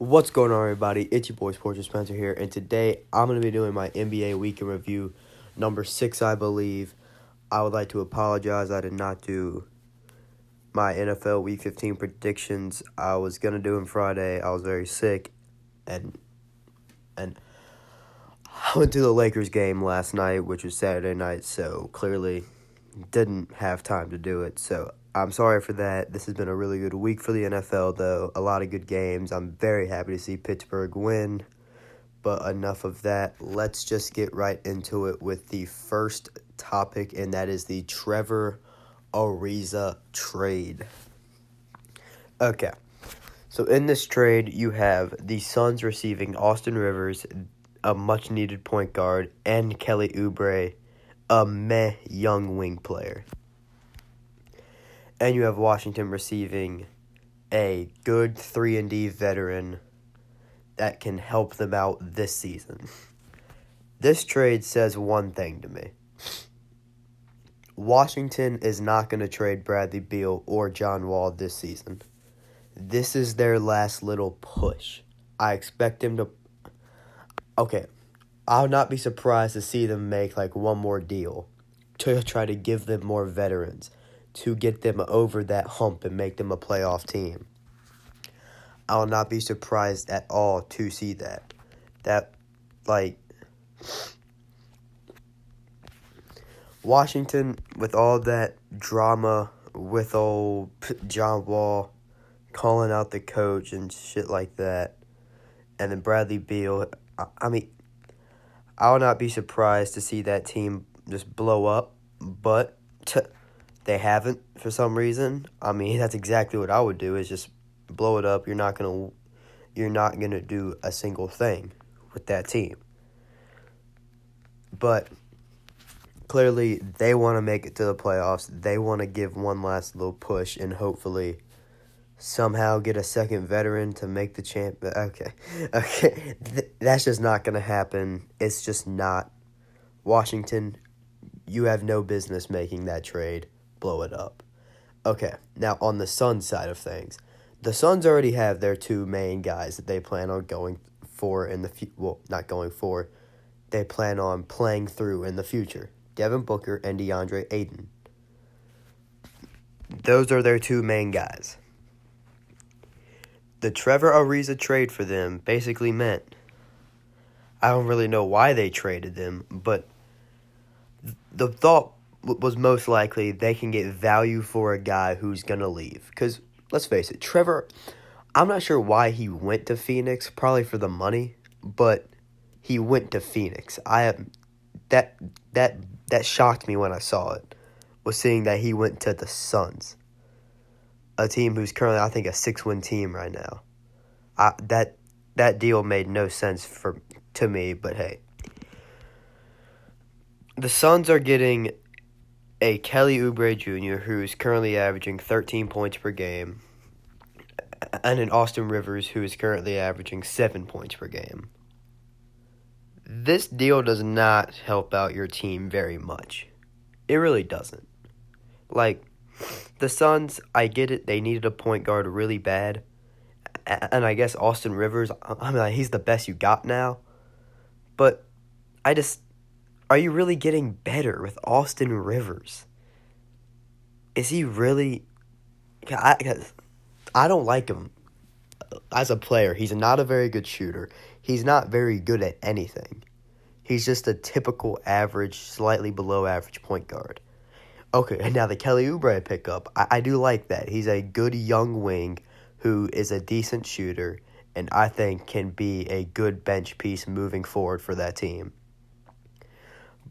What's going on, everybody? It's your boy Sports Spencer here, and today I'm going to be doing my NBA Weekend Review number six, I believe. I would like to apologize. I did not do my NFL Week 15 predictions. I was going to do them Friday. I was very sick, and and I went to the Lakers game last night, which was Saturday night, so clearly didn't have time to do it. So I'm sorry for that. This has been a really good week for the NFL, though. A lot of good games. I'm very happy to see Pittsburgh win. But enough of that. Let's just get right into it with the first topic, and that is the Trevor Ariza trade. Okay. So in this trade, you have the Suns receiving Austin Rivers, a much needed point guard, and Kelly Oubre, a meh young wing player and you have Washington receiving a good 3 and D veteran that can help them out this season. This trade says one thing to me. Washington is not going to trade Bradley Beal or John Wall this season. This is their last little push. I expect them to Okay. I'll not be surprised to see them make like one more deal to try to give them more veterans to get them over that hump and make them a playoff team. I will not be surprised at all to see that. That, like, Washington, with all that drama with old John Wall calling out the coach and shit like that, and then Bradley Beal, I, I mean, I will not be surprised to see that team just blow up, but. T- they haven't for some reason. I mean, that's exactly what I would do is just blow it up. You're not going to you're not going to do a single thing with that team. But clearly they want to make it to the playoffs. They want to give one last little push and hopefully somehow get a second veteran to make the champ. Okay, okay, Th- that's just not gonna happen. It's just not. Washington, you have no business making that trade blow it up. Okay, now on the Suns side of things, the Suns already have their two main guys that they plan on going for in the future. Well, not going for, they plan on playing through in the future. Devin Booker and DeAndre Ayton. Those are their two main guys. The Trevor Ariza trade for them basically meant I don't really know why they traded them, but the thought was most likely they can get value for a guy who's going to leave. Because let's face it, Trevor, I'm not sure why he went to Phoenix, probably for the money, but he went to Phoenix. I that that that shocked me when I saw it. Was seeing that he went to the Suns, a team who's currently I think a six win team right now. I that that deal made no sense for to me, but hey. The Suns are getting a Kelly Oubre Jr., who is currently averaging 13 points per game, and an Austin Rivers, who is currently averaging 7 points per game. This deal does not help out your team very much. It really doesn't. Like, the Suns, I get it, they needed a point guard really bad. And I guess Austin Rivers, I mean, he's the best you got now. But I just are you really getting better with Austin Rivers? Is he really? I, I don't like him as a player. He's not a very good shooter. He's not very good at anything. He's just a typical average, slightly below average point guard. Okay, and now the Kelly Oubre pickup, I, I do like that. He's a good young wing who is a decent shooter and I think can be a good bench piece moving forward for that team.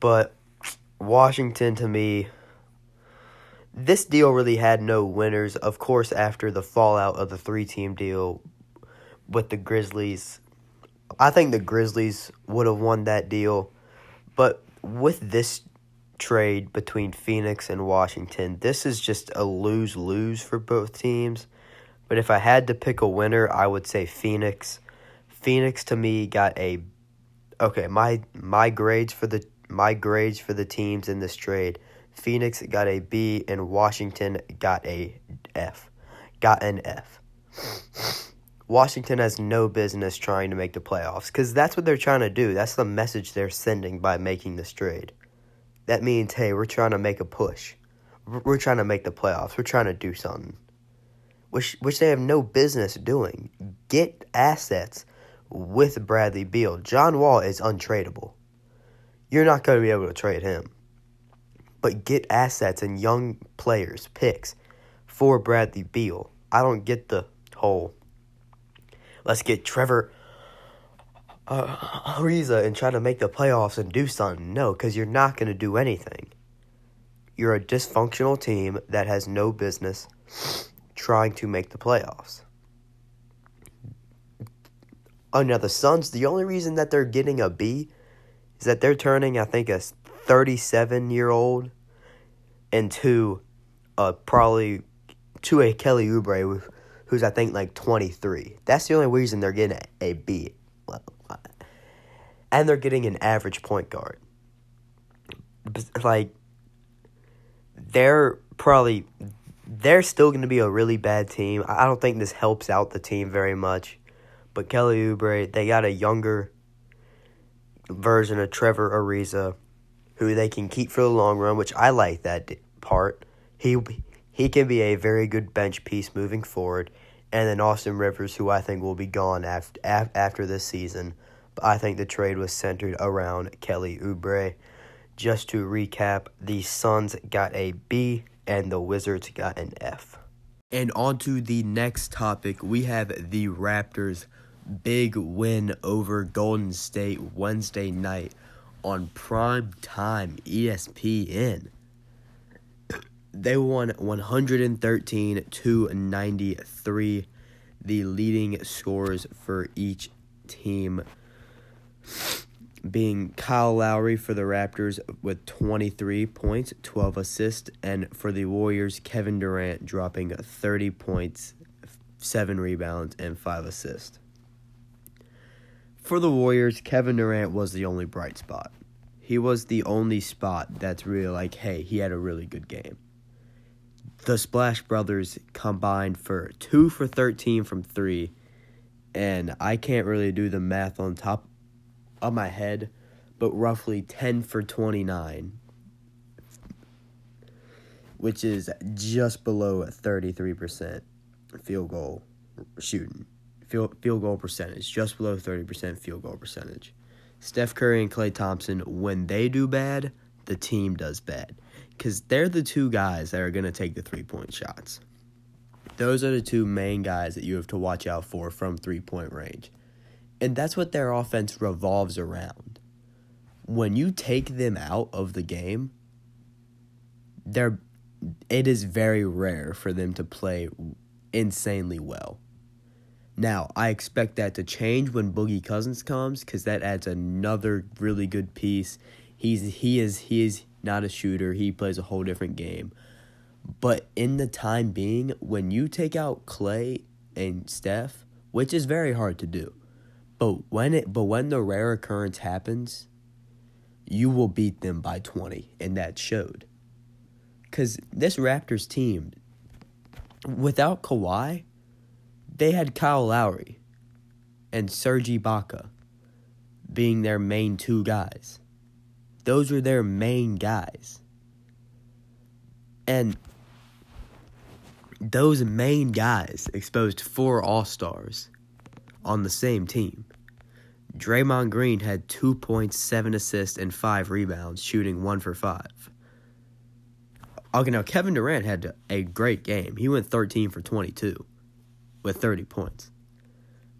But Washington, to me, this deal really had no winners. Of course, after the fallout of the three team deal with the Grizzlies, I think the Grizzlies would have won that deal. But with this trade between Phoenix and Washington, this is just a lose lose for both teams. But if I had to pick a winner, I would say Phoenix. Phoenix to me got a okay, my my grades for the my grades for the teams in this trade Phoenix got a B and Washington got a F. Got an F. Washington has no business trying to make the playoffs because that's what they're trying to do. That's the message they're sending by making this trade. That means, hey, we're trying to make a push. We're trying to make the playoffs. We're trying to do something, which which they have no business doing. Get assets with Bradley Beal. John Wall is untradeable. You're not going to be able to trade him. But get assets and young players, picks for Bradley Beal. I don't get the whole let's get Trevor uh, Ariza and try to make the playoffs and do something. No, because you're not going to do anything. You're a dysfunctional team that has no business trying to make the playoffs. Oh, now the Suns, the only reason that they're getting a B is that they're turning, I think, a 37 year old into a probably to a Kelly Oubre who's I think like 23. That's the only reason they're getting a, a B. And they're getting an average point guard. Like they're probably they're still going to be a really bad team. I don't think this helps out the team very much. But Kelly Oubre, they got a younger version of Trevor Ariza who they can keep for the long run, which I like that part. He he can be a very good bench piece moving forward. And then Austin Rivers, who I think will be gone after, after this season. But I think the trade was centered around Kelly Oubre. Just to recap, the Suns got a B and the Wizards got an F. And on to the next topic, we have the Raptors' big win over Golden State Wednesday night on prime time ESPN. They won 113 to 93, the leading scores for each team being Kyle Lowry for the Raptors with 23 points, 12 assists, and for the Warriors, Kevin Durant dropping 30 points, 7 rebounds, and 5 assists. For the Warriors, Kevin Durant was the only bright spot. He was the only spot that's really like, hey, he had a really good game the Splash Brothers combined for 2 for 13 from 3. And I can't really do the math on top of my head, but roughly 10 for 29, which is just below 33% field goal shooting. Field, goal percentage, just below 30% field goal percentage. Steph Curry and Klay Thompson, when they do bad, the team does bad because they're the two guys that are going to take the three point shots. Those are the two main guys that you have to watch out for from three point range. And that's what their offense revolves around. When you take them out of the game, they're, it is very rare for them to play insanely well. Now, I expect that to change when Boogie Cousins comes because that adds another really good piece. He's he is he is not a shooter. He plays a whole different game. But in the time being, when you take out Klay and Steph, which is very hard to do, but when it but when the rare occurrence happens, you will beat them by 20, and that showed. Cuz this Raptors team without Kawhi, they had Kyle Lowry and Serge Ibaka being their main two guys. Those were their main guys. And those main guys exposed four All Stars on the same team. Draymond Green had two points, seven assists, and five rebounds, shooting one for five. Okay, now Kevin Durant had a great game. He went 13 for 22 with 30 points.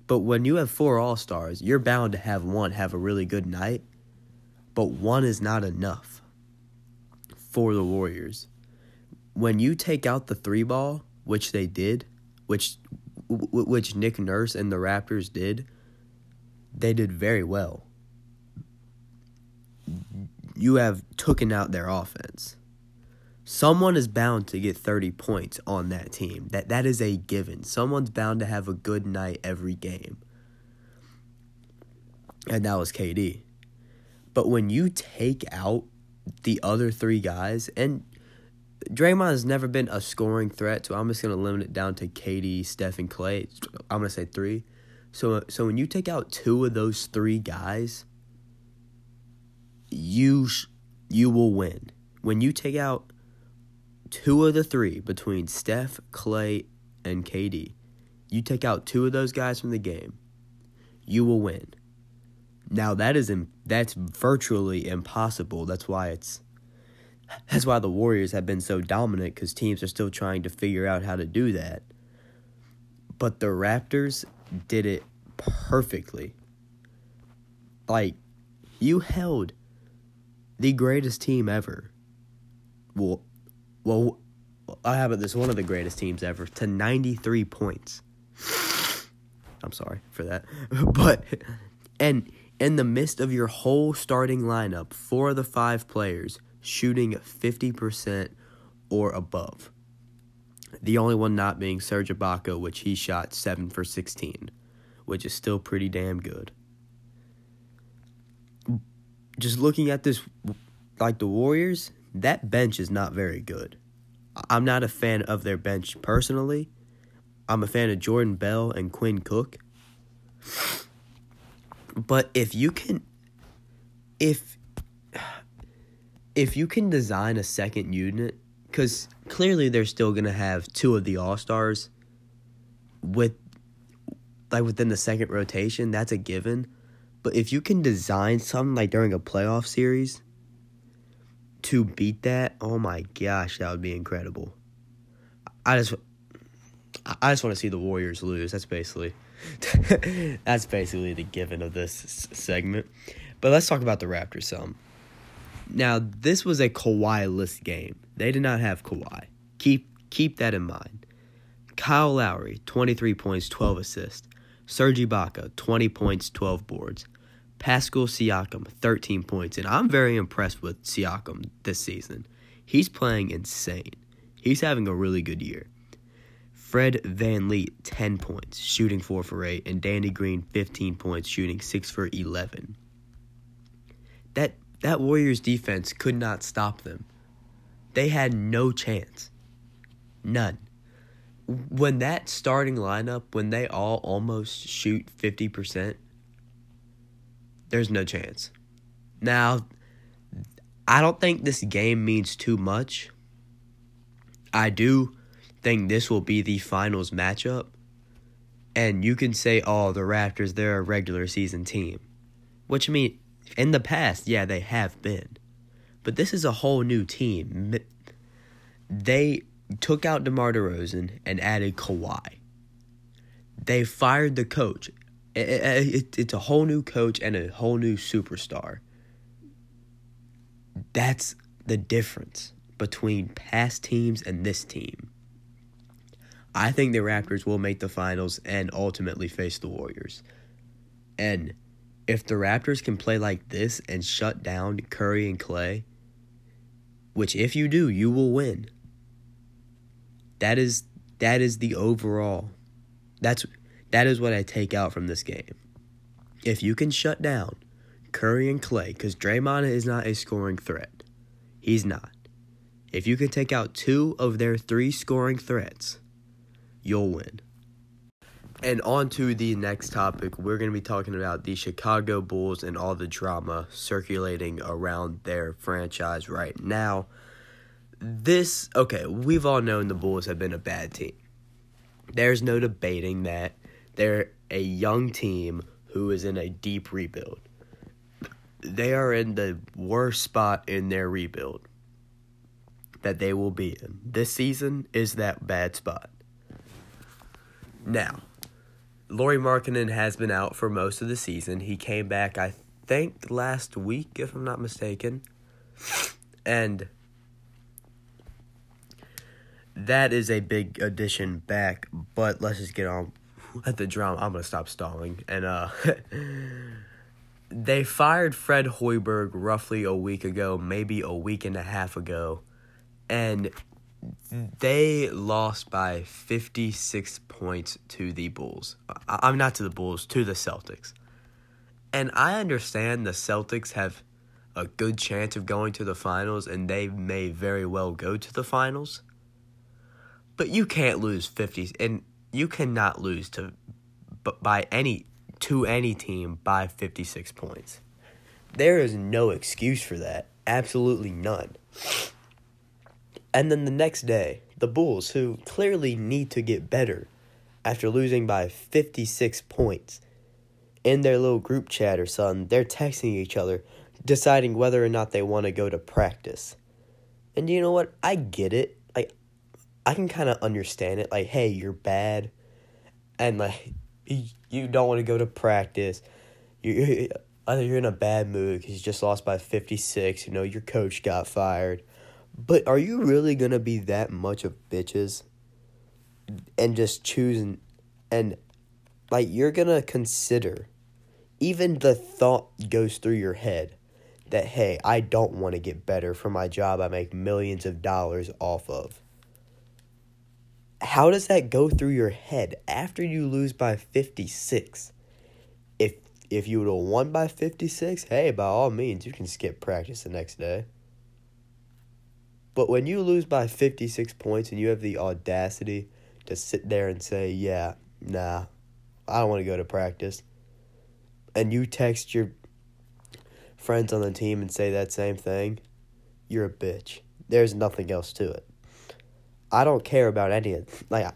But when you have four All Stars, you're bound to have one have a really good night but one is not enough for the Warriors. When you take out the three ball, which they did, which which Nick Nurse and the Raptors did, they did very well. You have taken out their offense. Someone is bound to get 30 points on that team. That that is a given. Someone's bound to have a good night every game. And that was KD. But when you take out the other three guys, and Draymond has never been a scoring threat, so I'm just gonna limit it down to KD, Steph, and Klay. I'm gonna say three. So so when you take out two of those three guys, you sh- you will win. When you take out two of the three between Steph, Klay, and KD, you take out two of those guys from the game, you will win. Now that is that's virtually impossible. That's why it's that's why the Warriors have been so dominant cuz teams are still trying to figure out how to do that. But the Raptors did it perfectly. Like you held the greatest team ever. Well, well, I have it. This one of the greatest teams ever to 93 points. I'm sorry for that, but and in the midst of your whole starting lineup, four of the five players shooting 50% or above. The only one not being Serge Ibaka, which he shot 7 for 16, which is still pretty damn good. Just looking at this, like the Warriors, that bench is not very good. I'm not a fan of their bench personally. I'm a fan of Jordan Bell and Quinn Cook. But if you can if if you can design a second unit cuz clearly they're still going to have two of the All-Stars with like within the second rotation, that's a given. But if you can design something like during a playoff series to beat that, oh my gosh, that would be incredible. I just I just want to see the Warriors lose. That's basically that's basically the given of this segment. But let's talk about the Raptors some. Now, this was a Kawhi-less game. They did not have Kawhi. Keep keep that in mind. Kyle Lowry, 23 points, 12 assists. Serge Ibaka, 20 points, 12 boards. Pascal Siakam, 13 points. And I'm very impressed with Siakam this season. He's playing insane. He's having a really good year. Fred Van VanVleet, 10 points, shooting 4 for 8. And Danny Green, 15 points, shooting 6 for 11. That, that Warriors defense could not stop them. They had no chance. None. When that starting lineup, when they all almost shoot 50%, there's no chance. Now, I don't think this game means too much. I do think this will be the finals matchup. And you can say, oh, the Raptors, they're a regular season team. Which I mean, in the past, yeah, they have been. But this is a whole new team. They took out DeMar DeRozan and added Kawhi. They fired the coach. It, it, it's a whole new coach and a whole new superstar. That's the difference between past teams and this team. I think the Raptors will make the finals and ultimately face the Warriors. And if the Raptors can play like this and shut down Curry and Klay, which if you do, you will win. That is that is the overall. That's that is what I take out from this game. If you can shut down Curry and Klay, because Draymond is not a scoring threat. He's not. If you can take out two of their three scoring threats, you'll win. And on to the next topic, we're going to be talking about the Chicago Bulls and all the drama circulating around their franchise right now. This, okay, we've all known the Bulls have been a bad team. There's no debating that. They're a young team who is in a deep rebuild. They are in the worst spot in their rebuild that they will be in. This season is that bad spot. Now, Lauri Markkanen has been out for most of the season. He came back, I think, last week, if I'm not mistaken. And that is a big addition back, but let's just get on at the drama. I'm gonna stop stalling. And uh they fired Fred Hoiberg roughly a week ago, maybe a week and a half ago. And they lost by 56 points to the Bulls. I'm not to the Bulls, to the Celtics. And I understand the Celtics have a good chance of going to the finals, and they may very well go to the finals. But you can't lose 50, and you cannot lose to by any to any team by 56 points. There is no excuse for that. Absolutely none. And then the next day, the Bulls, who clearly need to get better after losing by 56 points, in their little group chat or something, they're texting each other, deciding whether or not they want to go to practice. And you know what? I get it. I can kind of understand it. Like, hey, you're bad, and like, you don't want to go to practice. You either you're in a bad mood because you just lost by 56. You know, your coach got fired. But are you really to be that much of bitches and just choosing and like you're to consider even the thought goes through your head that hey, I don't want to get better for my job I make millions of dollars off of. How does that go through your head after you lose by 56? If if you would have won by 56, hey, by all means, you can skip practice the next day. But when you lose by 56 points and you have the audacity to sit there and say, yeah, nah, I don't want to go to practice, and you text your friends on the team and say that same thing, you're a bitch. There's nothing else to it. I don't care about any of like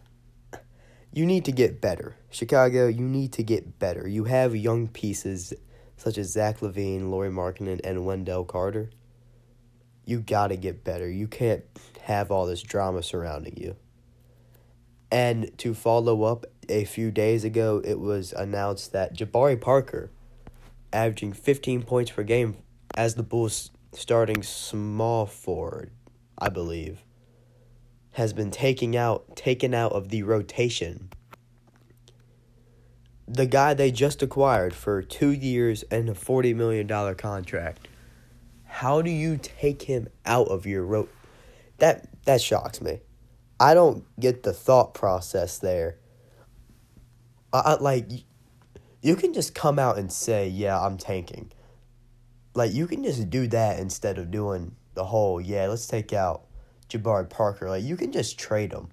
you need to get better. Chicago, you need to get better. You have young pieces such as Zach LaVine, Lauri Markkanen, and Wendell Carter. You got to get better. You can't have all this drama surrounding you. And to follow up, a few days ago, it was announced that Jabari Parker, averaging 15 points per game as the Bulls starting small forward, I believe, has been taken out taken out of the rotation. The guy they just acquired for 2 years and a 40 million dollar contract. How do you take him out of your ro That that shocks me. I don't get the thought process there. I, like you can just come out and say, "Yeah, I'm tanking." Like you can just do that instead of doing the whole, "Yeah, let's take out Jabari Parker." Like you can just trade him.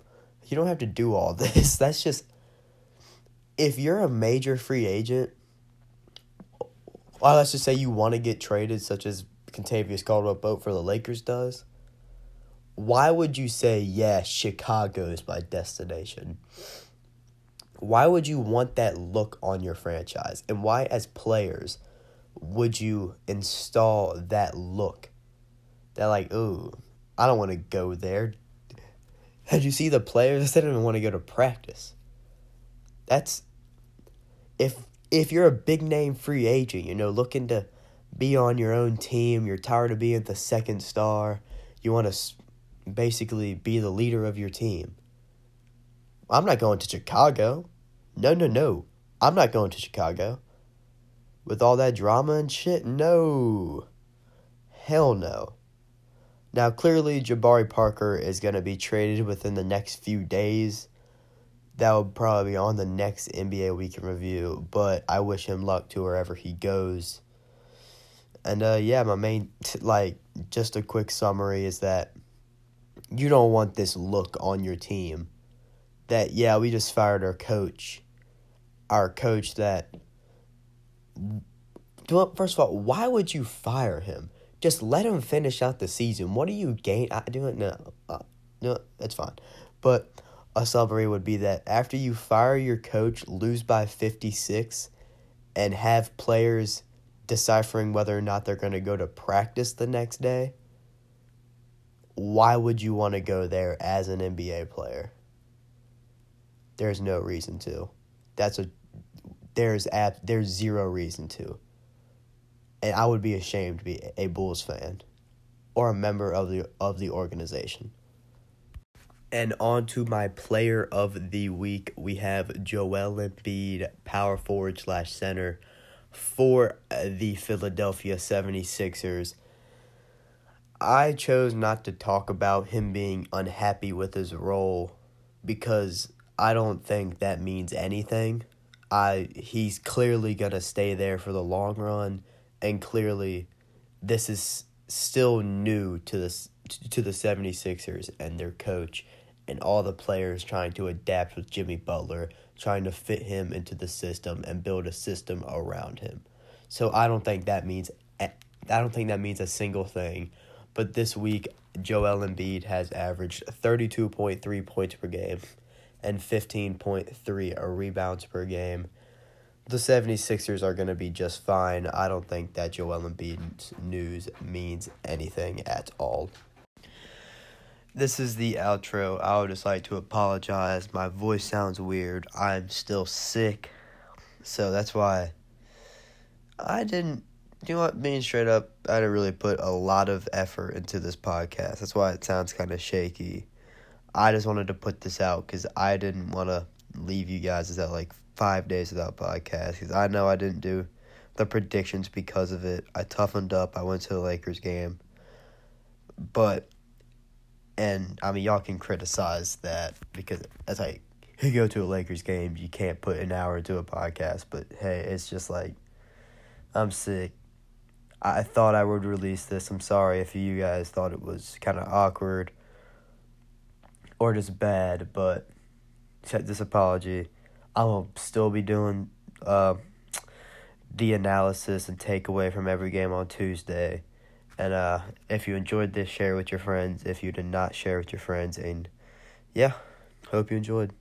You don't have to do all this. That's just if you're a major free agent, well, let's just say you want to get traded, such as Kentavious Caldwell Pope for the Lakers does. Why would you say, yeah, Chicago is my destination? Why would you want that look on your franchise? And why, as players, would you install that look? That, like, ooh, I don't want to go there. Had you see the players? They didn't even want to go to practice. That's if if you're a big name free agent, you know, looking to be on your own team, you're tired of being the second star, you want to basically be the leader of your team. I'm not going to Chicago. No, no, no. I'm not going to Chicago. With all that drama and shit, no. Hell no. Now, clearly, Jabari Parker is going to be traded within the next few days. That will probably be on the next NBA Week in Review, but I wish him luck to wherever he goes. And uh, yeah, my main, like, just a quick summary is that you don't want this look on your team that, yeah, we just fired our coach. Our coach that. First of all, why would you fire him? Just let him finish out the season. What do you gain? I do it no, uh, no, that's fine. But a summary would be that after you fire your coach, lose by fifty six, and have players deciphering whether or not they're going to go to practice the next day. Why would you want to go there as an NBA player? There's no reason to. That's a there's ab, there's zero reason to and I would be ashamed to be a Bulls fan or a member of the of the organization. And on to my player of the week, we have Joel Embiid, power forward slash center for the Philadelphia 76ers. I chose not to talk about him being unhappy with his role because I don't think that means anything. I he's clearly going to stay there for the long run and clearly this is still new to this to the 76ers and their coach and all the players trying to adapt with Jimmy Butler, trying to fit him into the system and build a system around him. So I don't think that means I don't think that means a single thing. But this week Joel Embiid has averaged 32.3 points per game and 15.3 rebounds per game. The 76ers are going to be just fine. I don't think that Joel Embiid's news means anything at all. This is the outro. I would just like to apologize. My voice sounds weird. I'm still sick. So that's why I didn't you know what, being straight up, I didn't really put a lot of effort into this podcast. That's why it sounds kind of shaky. I just wanted to put this out because I didn't want to leave you guys without like five days without podcast because I know I didn't do the predictions because of it. I toughened up. I went to the Lakers game, but and I mean y'all can criticize that because as like you go to a Lakers game, you can't put an hour into a podcast. But hey, it's just like I'm sick. I thought I would release this. I'm sorry if you guys thought it was kind of awkward or just bad, but this apology. I will still be doing uh, the analysis and takeaway from every game on Tuesday. And uh, if you enjoyed this, share with your friends. If you did not, share with your friends. And yeah, hope you enjoyed.